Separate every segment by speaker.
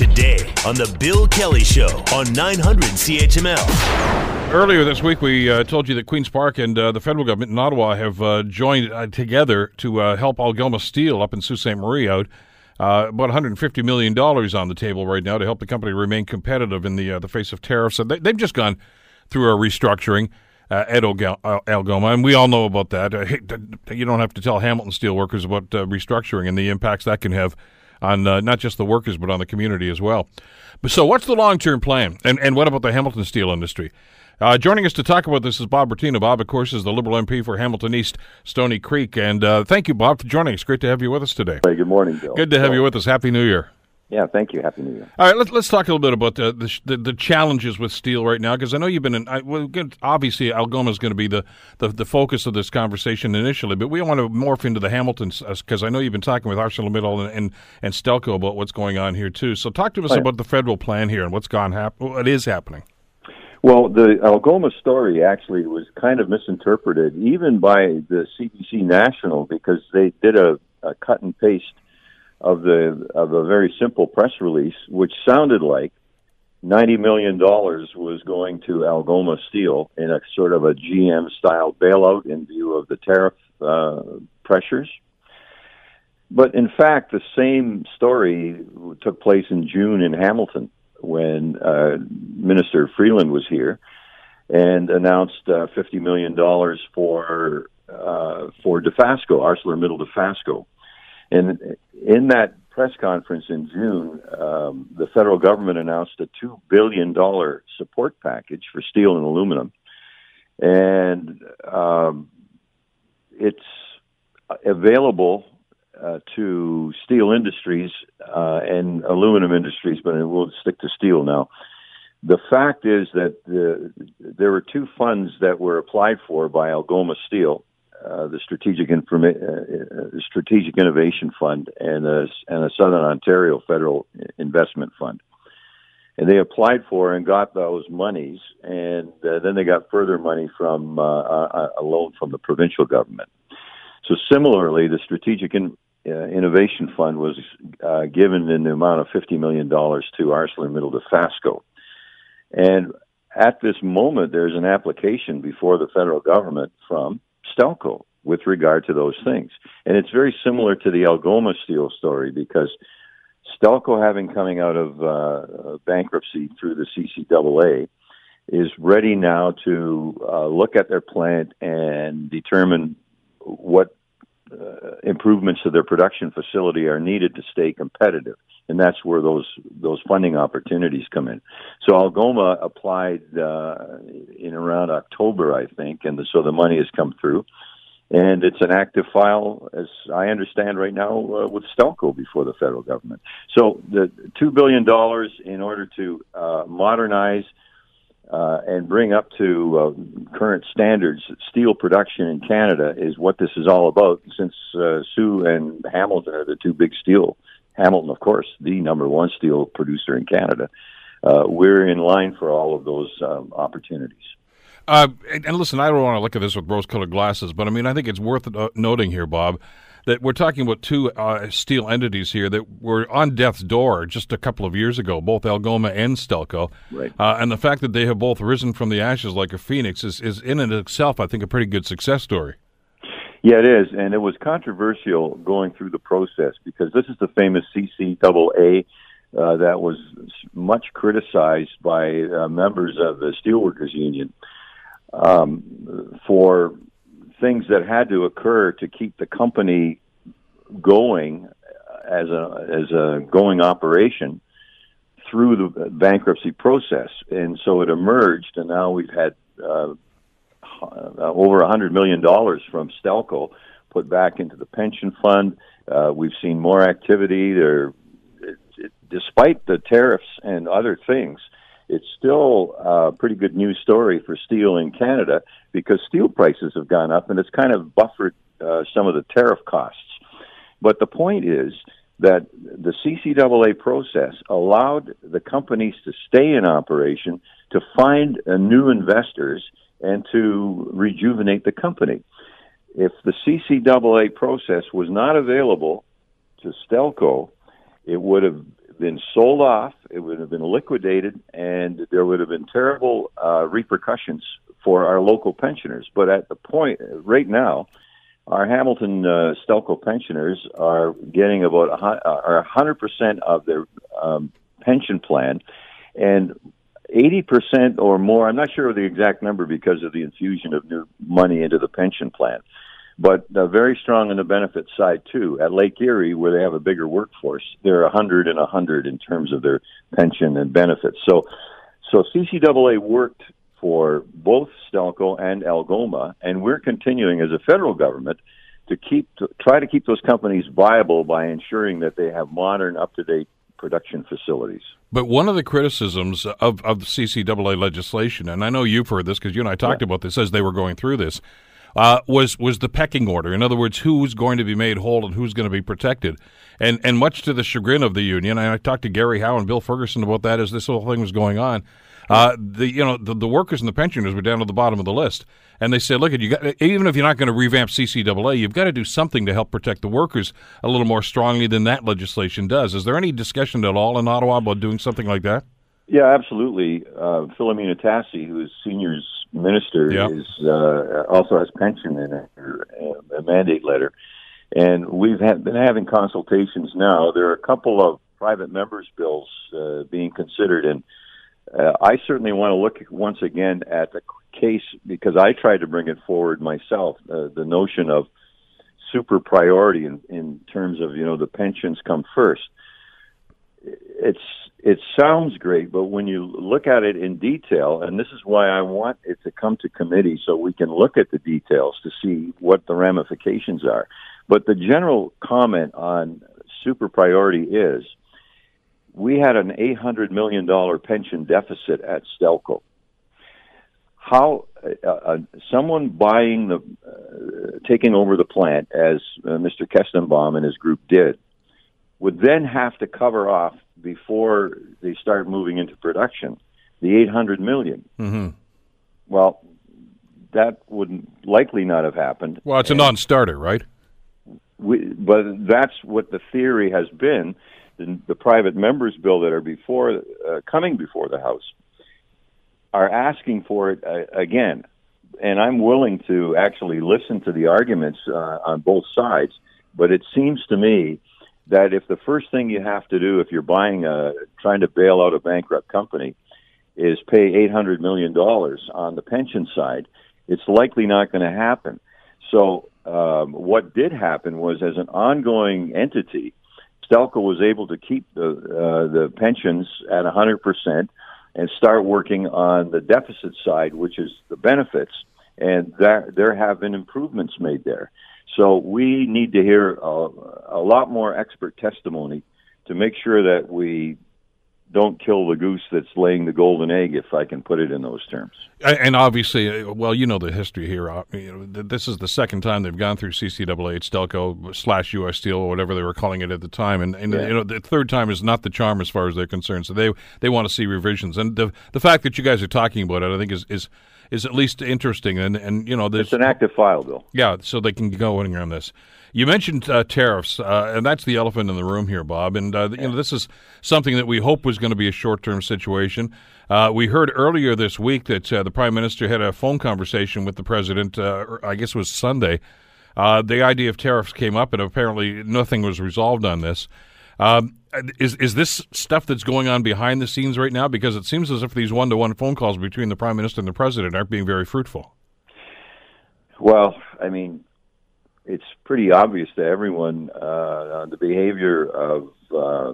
Speaker 1: today on The Bill Kelly Show on 900 CHML.
Speaker 2: Earlier this week, we uh, told you that Queen's Park and uh, the federal government in Ottawa have uh, joined uh, together to uh, help Algoma Steel up in Sault Ste. Marie out. Uh, about $150 million on the table right now to help the company remain competitive in the the face of tariffs. So they, have just gone through a restructuring at Algoma, and we all know about that. you don't have to tell Hamilton Steel workers about restructuring and the impacts that can have on uh, not just the workers but on the community as well. But so, what's the long term plan, and and what about the Hamilton steel industry? Uh, joining us to talk about this is Bob Bratina. Bob, of course, is the Liberal MP for Hamilton East, Stoney Creek, and uh, thank you, Bob, for joining us. Great to have you with us today.
Speaker 3: Hey, good morning, Bill.
Speaker 2: Good to have you with us. Happy New Year.
Speaker 3: Yeah, thank you. Happy New Year.
Speaker 2: All right, let's let's talk a little bit about the the, the, challenges with steel right now because I know you've been in. I, well, obviously, Algoma is going to be the, the, the focus of this conversation initially, but we want to morph into the Hamiltons uh, because I know you've been talking with ArcelorMittal and, and and Stelco about what's going on here too. So talk to us oh, about the federal plan here and what's gone hap- what is happening.
Speaker 3: Well, the Algoma story actually was kind of misinterpreted, even by the CBC National, because they did a, a cut and paste of the of a very simple press release, which sounded like ninety million dollars was going to Algoma Steel in a sort of a GM style bailout in view of the tariff uh, pressures. But in fact, the same story took place in June in Hamilton when uh, Minister Freeland was here and announced uh, fifty million dollars for uh, for Dofasco, ArcelorMittal Dofasco. And in that press conference in June, um, the federal government announced a $2 billion support package for steel and aluminum. And um, it's available uh, to steel industries uh, and aluminum industries, but we'll stick to steel now. The fact is that the, there were two funds that were applied for by Algoma Steel uh, the Strategic Informa- uh, uh, Strategic Innovation Fund and a, and a Southern Ontario Federal Investment Fund. And they applied for and got those monies, and uh, then they got further money from uh, a, a loan from the provincial government. So similarly, the Strategic In- Innovation Fund was given in the amount of fifty million dollars to ArcelorMittal Dofasco, and at this moment, there's an application before the federal government from Stelco with regard to those things. And it's very similar to the Algoma Steel story because Stelco, having coming out of uh, bankruptcy through the CCAA, is ready now to uh, look at their plant and determine what uh, improvements to their production facility are needed to stay competitive, and that's where those those funding opportunities come in. So Algoma applied uh, in around October, I think, and the, so the money has come through, and it's an active file, as I understand right now, uh, with Stelco before the federal government. So the two billion dollars in order to uh, modernize uh, and bring up to uh, current standards steel production in Canada is what this is all about. Since uh, Sault and Hamilton are the two big steel, Hamilton, of course, the number one steel producer in Canada, uh, we're in line for all of those um, opportunities.
Speaker 2: Uh, and listen, I don't want to look at this with rose-colored glasses, but I mean, I think it's worth uh, noting here, Bob, that we're talking about two uh, steel entities here that were on death's door just a couple of years ago, both Algoma and Stelco.
Speaker 3: Right.
Speaker 2: Uh, and the fact that they have both risen from the ashes like a phoenix is, is in and of itself, I think, a pretty good success story.
Speaker 3: Yeah, it is, and it was controversial going through the process because this is the famous CCAA uh, that was much criticized by uh, members of the Steelworkers Union um, for things that had to occur to keep the company going as a as a going operation through the bankruptcy process, and so it emerged, and now we've had uh, over a hundred million dollars from Stelco put back into the pension fund. Uh, we've seen more activity there. It, it, despite the tariffs and other things, it's still a pretty good news story for steel in Canada because steel prices have gone up and it's kind of buffered uh, some of the tariff costs. But the point is that the CCAA process allowed the companies to stay in operation, to find uh, new investors, and to rejuvenate the company. If the CCAA process was not available to Stelco, it would have been sold off, it would have been liquidated, and there would have been terrible uh, repercussions for our local pensioners. But at the point right now, our Hamilton uh, Stelco pensioners are getting about a, 100% of their um, pension plan, and 80% or more. I'm not sure of the exact number because of the infusion of new money into the pension plan but uh, very strong on the benefit side too. At Lake Erie, where they have a bigger workforce, they're a hundred and a hundred in terms of their pension and benefits. So, so CCAA worked for both Stelco and Algoma, and we're continuing as a federal government to keep to try to keep those companies viable by ensuring that they have modern, up to date production facilities.
Speaker 2: But one of the criticisms of, of the CCAA legislation, and I know you've heard this because you and I talked yeah. about this as they were going through this, uh, was was the pecking order. In other words, who's going to be made whole and who's going to be protected. And and much to the chagrin of the union, and I talked to Gary Howe and Bill Ferguson about that as this whole thing was going on. Uh, the you know the, the workers and the pensioners were down at the bottom of the list, and they said, "Look, you got even if you're not going to revamp CCAA, you've got to do something to help protect the workers a little more strongly than that legislation does." Is there any discussion at all in Ottawa about doing something like that?
Speaker 3: Yeah, absolutely. Uh, Filomena Tassi, who is seniors minister, yep. is uh, also has pension in her uh, a mandate letter, and we've had, been having consultations now. There are a couple of private members' bills uh, being considered, and uh, I certainly want to look once again at the case because I tried to bring it forward myself. Uh, the notion of super priority in, in terms of you know the pensions come first. It's it sounds great, but when you look at it in detail, and this is why I want it to come to committee so we can look at the details to see what the ramifications are. But the general comment on super priority is we had an $800 million pension deficit at Stelco. How uh, uh, someone buying the, uh, taking over the plant, as uh, Mr. Kestenbaum and his group did, would then have to cover off before they start moving into production the 800 million.
Speaker 2: Mm-hmm.
Speaker 3: Well, that would likely not have happened.
Speaker 2: Well, it's a non-starter, right?
Speaker 3: We, but that's what the theory has been. The, the private members bill that are before uh, coming before the House are asking for it uh, again, and I'm willing to actually listen to the arguments uh, on both sides. But it seems to me that if the first thing you have to do if you're buying a trying to bail out a bankrupt company is pay eight hundred million dollars on the pension side, it's likely not going to happen. So um, what did happen was, as an ongoing entity, Stelco was able to keep the uh, the pensions at hundred percent and start working on the deficit side, which is the benefits, and there there have been improvements made there. So we need to hear a, a lot more expert testimony to make sure that we don't kill the goose that's laying the golden egg, if I can put it in those terms.
Speaker 2: And obviously, uh, well, you know the history here. Uh, this is the second time they've gone through CCAA, Stelco slash U.S. Steel, or whatever they were calling it at the time. And, and yeah. you know, the third time is not the charm as far as they're concerned. So they they want to see revisions. And the the fact that you guys are talking about it, I think, is is is at least interesting. And and you know,
Speaker 3: it's an active file, Bill.
Speaker 2: Yeah, so they can go in on this. You mentioned uh, tariffs, uh, and that's the elephant in the room here, Bob. And uh, you know, this is something that we hope was going to be a short-term situation. Uh, we heard earlier this week that uh, the prime minister had a phone conversation with the president. Uh, I guess it was Sunday. the idea of tariffs came up, and apparently nothing was resolved on this. Um, is is this stuff that's going on behind the scenes right now? Because it seems as if these one to one phone calls between the prime minister and the president aren't being very fruitful.
Speaker 3: Well, I mean, it's pretty obvious to everyone uh, the behavior of, uh,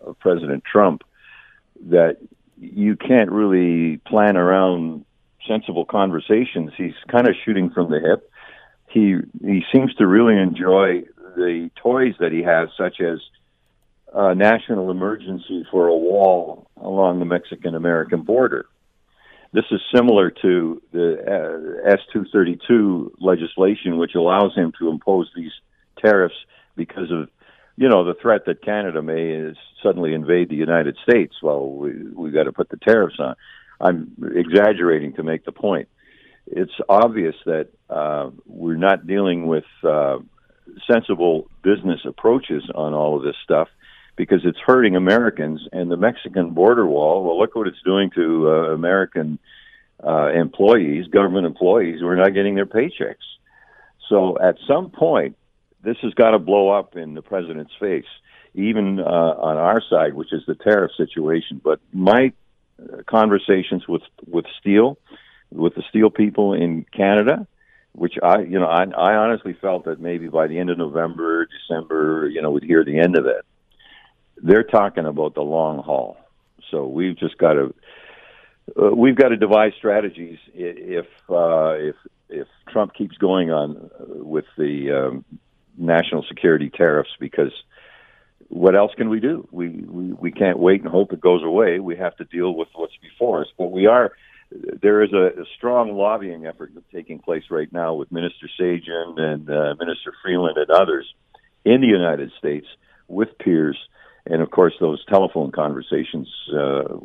Speaker 3: of President Trump that you can't really plan around sensible conversations. He's kind of shooting from the hip. He he seems to really enjoy the toys that he has, such as a national emergency for a wall along the Mexican American border. This is similar to the S 232 legislation, which allows him to impose these tariffs because of, you know, the threat that Canada may suddenly invade the United States. Well, we we got to put the tariffs on. I'm exaggerating to make the point. It's obvious that uh, we're not dealing with uh, sensible business approaches on all of this stuff because it's hurting Americans. And the Mexican border wall, well, look what it's doing to uh, American uh, employees, government employees who are not getting their paychecks. So at some point, this has got to blow up in the president's face, even uh, on our side, which is the tariff situation. But my uh, conversations with with steel, with the steel people in Canada, which I, you know, I, I honestly felt that maybe by the end of November, December, you know, we'd hear the end of it. They're talking about the long haul, so we've just got to. Uh, we've got to devise strategies if uh, if if Trump keeps going on with the um, national security tariffs because what else can we do? We, we we can't wait and hope it goes away. We have to deal with what's before us. But we are there is a, a strong lobbying effort taking place right now with Minister Sajjan and uh, Minister Freeland and others in the United States with peers, and of course those telephone conversations uh,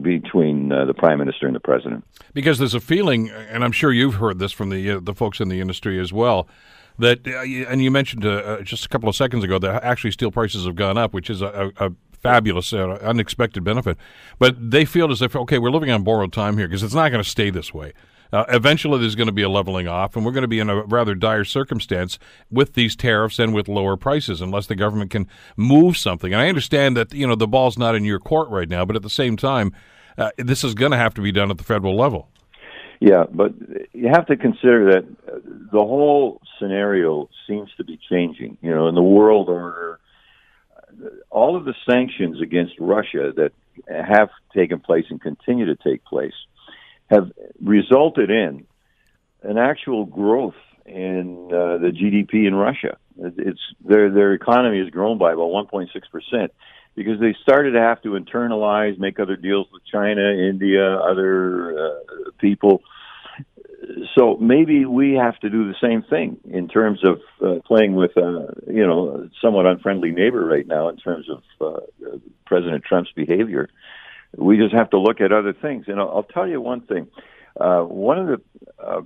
Speaker 3: between uh, the prime minister and the president.
Speaker 2: Because there's a feeling, and I'm sure you've heard this from the uh, the folks in the industry as well, that uh, and you mentioned uh, uh, just a couple of seconds ago that actually steel prices have gone up, which is a, a fabulous, unexpected benefit. But they feel as if okay, we're living on borrowed time here because it's not going to stay this way. Uh, eventually, there's going to be a leveling off, and we're going to be in a rather dire circumstance with these tariffs and with lower prices, unless the government can move something. And I understand that you know the ball's not in your court right now, but at the same time, uh, this is going to have to be done at the federal level.
Speaker 3: Yeah, but you have to consider that the whole scenario seems to be changing. You know, in the world order, all of the sanctions against Russia that have taken place and continue to take place have resulted in an actual growth in uh, the GDP in Russia. It's their their economy has grown by about 1.6 percent because they started to have to internalize, make other deals with China, India, other uh, people so maybe we have to do the same thing in terms of uh, playing with a uh, you know somewhat unfriendly neighbor right now in terms of uh, President Trump's behavior. We just have to look at other things, and I'll, I'll tell you one thing. Uh, one of the uh,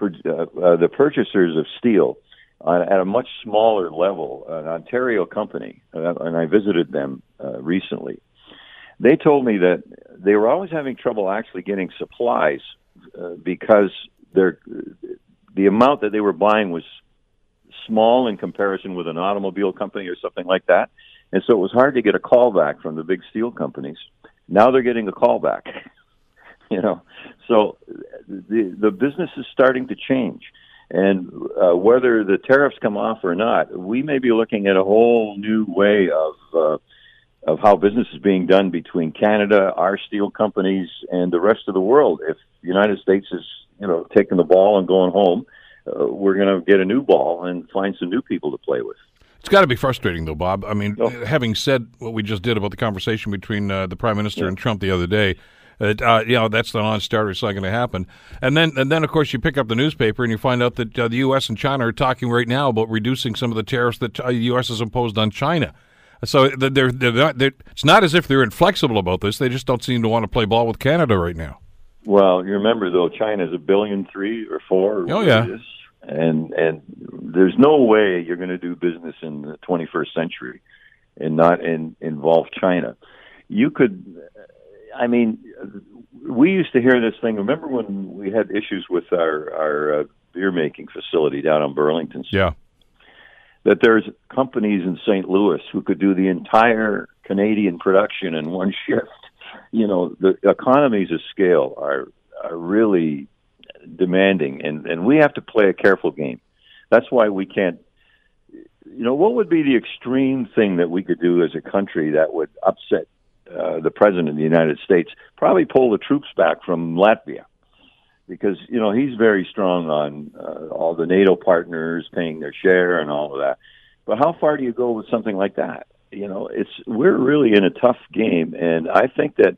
Speaker 3: uh, uh, the purchasers of steel on, at a much smaller level, an Ontario company, and I visited them uh, recently. They told me that they were always having trouble actually getting supplies uh, because their the amount that they were buying was small in comparison with an automobile company or something like that, and so it was hard to get a call back from the big steel companies. Now they're getting a call back. you know, so the the business is starting to change. And uh, whether the tariffs come off or not, we may be looking at a whole new way of uh, of how business is being done between Canada, our steel companies, and the rest of the world. If the United States is, you know, taking the ball and going home, uh, we're going to get a new ball and find some new people to play with.
Speaker 2: It's got to be frustrating, though, Bob. I mean, oh. having said what we just did about the conversation between uh, the prime minister yeah. and Trump the other day, that uh, you know that's the non-starter. It's not going to happen. And then, and then, of course, you pick up the newspaper and you find out that uh, the U.S. and China are talking right now about reducing some of the tariffs that the U.S. has imposed on China. So they're, they're not, they're, it's not as if they're inflexible about this. They just don't seem to want to play ball with Canada right now.
Speaker 3: Well, you remember though, China's a billion three or four.
Speaker 2: Or oh yeah.
Speaker 3: And and there's no way you're going to do business in the 21st century and not in, involve China. You could, I mean, we used to hear this thing. Remember when we had issues with our our uh, beer making facility down on Burlington?
Speaker 2: Street? Yeah
Speaker 3: that there's companies in St. Louis who could do the entire Canadian production in one shift. You know, the economies of scale are are really demanding, and and we have to play a careful game. That's why we can't. You know, what would be the extreme thing that we could do as a country that would upset uh, the president of the United States? Probably pull the troops back from Latvia because you know he's very strong on uh, all the NATO partners paying their share and all of that. But how far do you go with something like that? You know, it's we're really in a tough game, and I think that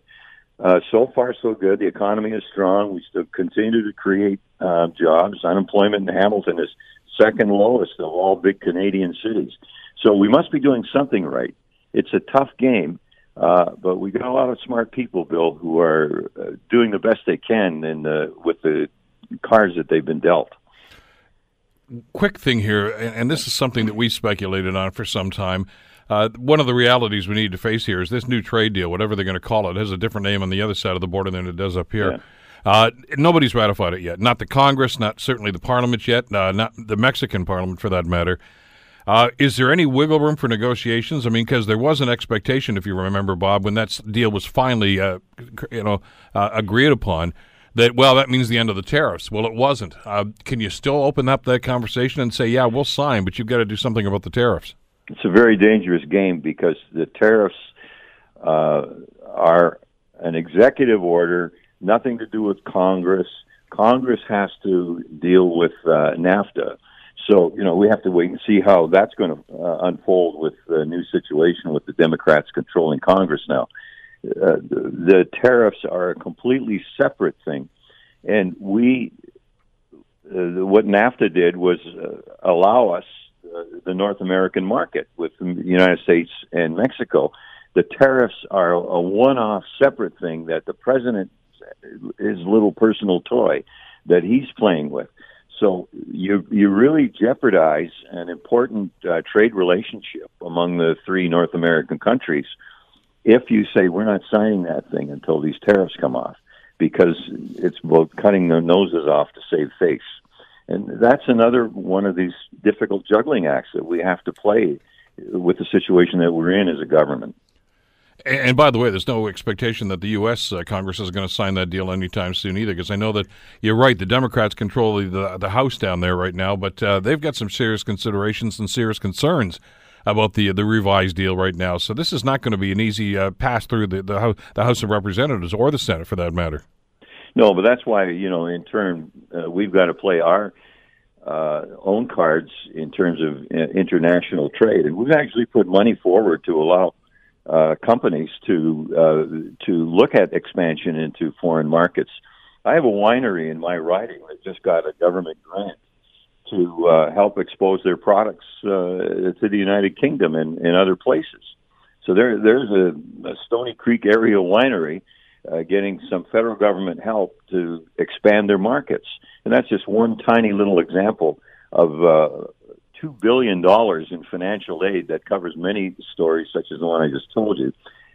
Speaker 3: uh, so far so good. The economy is strong. We still continue to create uh, jobs. Unemployment in Hamilton is second lowest of all big Canadian cities. So we must be doing something right. It's a tough game, uh, but we got a lot of smart people, Bill, who are uh, doing the best they can in the, with the cards that they've been dealt.
Speaker 2: Quick thing here, and, and this is something that we speculated on for some time. Uh, one of the realities we need to face here is this new trade deal, whatever they're going to call it, has a different name on the other side of the border than it does up here.
Speaker 3: Yeah.
Speaker 2: Uh, nobody's ratified it yet. Not the Congress, not certainly the Parliament yet, uh, not the Mexican Parliament for that matter. Uh, is there any wiggle room for negotiations? I mean, because there was an expectation, if you remember, Bob, when that deal was finally, uh, you know, uh, agreed upon, that well, that means the end of the tariffs. Well, it wasn't. Uh, can you still open up that conversation and say, yeah, we'll sign, but you've got to do something about the tariffs?
Speaker 3: It's a very dangerous game because the tariffs uh, are an executive order, nothing to do with Congress. Congress has to deal with uh, NAFTA. So, you know, we have to wait and see how that's going to uh, unfold with the new situation with the Democrats controlling Congress now. Uh, the, the tariffs are a completely separate thing. And we, uh, what NAFTA did was uh, allow us uh, the North American market with the United States and Mexico. The tariffs are a one-off separate thing that the president his little personal toy that he's playing with. So you you really jeopardize an important uh, trade relationship among the three North American countries if you say we're not signing that thing until these tariffs come off because it's about cutting their noses off to save face. And that's another one of these difficult juggling acts that we have to play with the situation that we're in as a government.
Speaker 2: And, by the way, there's no expectation that the U.S. Uh, Congress is going to sign that deal anytime soon either, because I know that you're right. The Democrats control the the House down there right now, but uh, they've got some serious considerations and serious concerns about the the revised deal right now. So this is not going to be an easy uh, pass through the the the House of Representatives or the Senate for that matter.
Speaker 3: No, but that's why you know, in turn, uh, we've got to play our uh, own cards in terms of uh, international trade, and we've actually put money forward to allow uh, companies to uh, to look at expansion into foreign markets. I have a winery in my riding that just got a government grant to uh, help expose their products uh, to the United Kingdom and, and other places. So there, there's a, a Stoney Creek area winery uh, getting some federal government help to expand their markets, and that's just one tiny little example of uh, two billion dollars in financial aid that covers many stories, such as the one I just told you.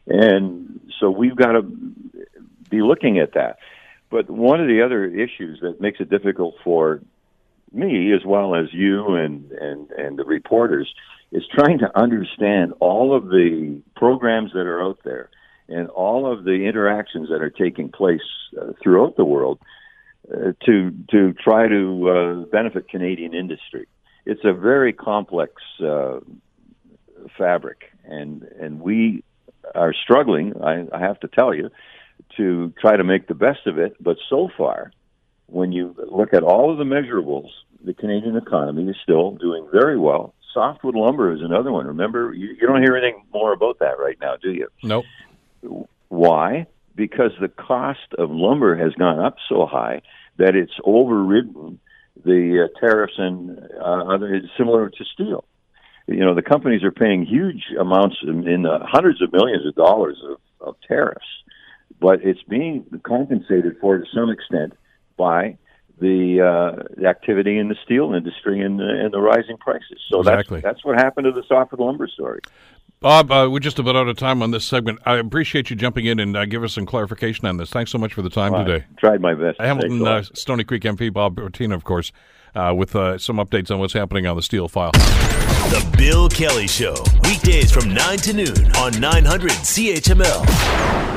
Speaker 3: And so we've got to be looking at that. But one of the other issues that makes it difficult for me as well as you and and and the reporters is trying to understand all of the programs that are out there and all of the interactions that are taking place uh, throughout the world uh, to to try to uh, benefit Canadian industry. It's a very complex uh, fabric, and and we are struggling. I, I have to tell you to try to make the best of it. But so far, when you look at all of the measurables, the Canadian economy is still doing very well. Softwood lumber is another one. Remember, you, you don't hear anything more about that right now, do you?
Speaker 2: Nope.
Speaker 3: Why? Because the cost of lumber has gone up so high that it's overridden the uh, tariffs and uh, other similar to steel. You know, the companies are paying huge amounts in, in the hundreds of millions of dollars of, of tariffs, but it's being compensated for to some extent by the, uh, the activity in the steel industry and, the- and the rising prices. So
Speaker 2: Exactly.
Speaker 3: that's that's what happened to the softwood lumber story.
Speaker 2: Bob, uh, we're just about out of time on this segment. I appreciate you jumping in and uh, give us some clarification on this. Thanks so much for the time today.
Speaker 3: I tried my best.
Speaker 2: Hamilton,
Speaker 3: Thanks a lot.
Speaker 2: uh, Stoney Creek MP Bob Bratina, of course, uh, with uh, some updates on what's happening on the steel file.
Speaker 1: The Bill Kelly Show, weekdays from 9 to noon on 900 CHML.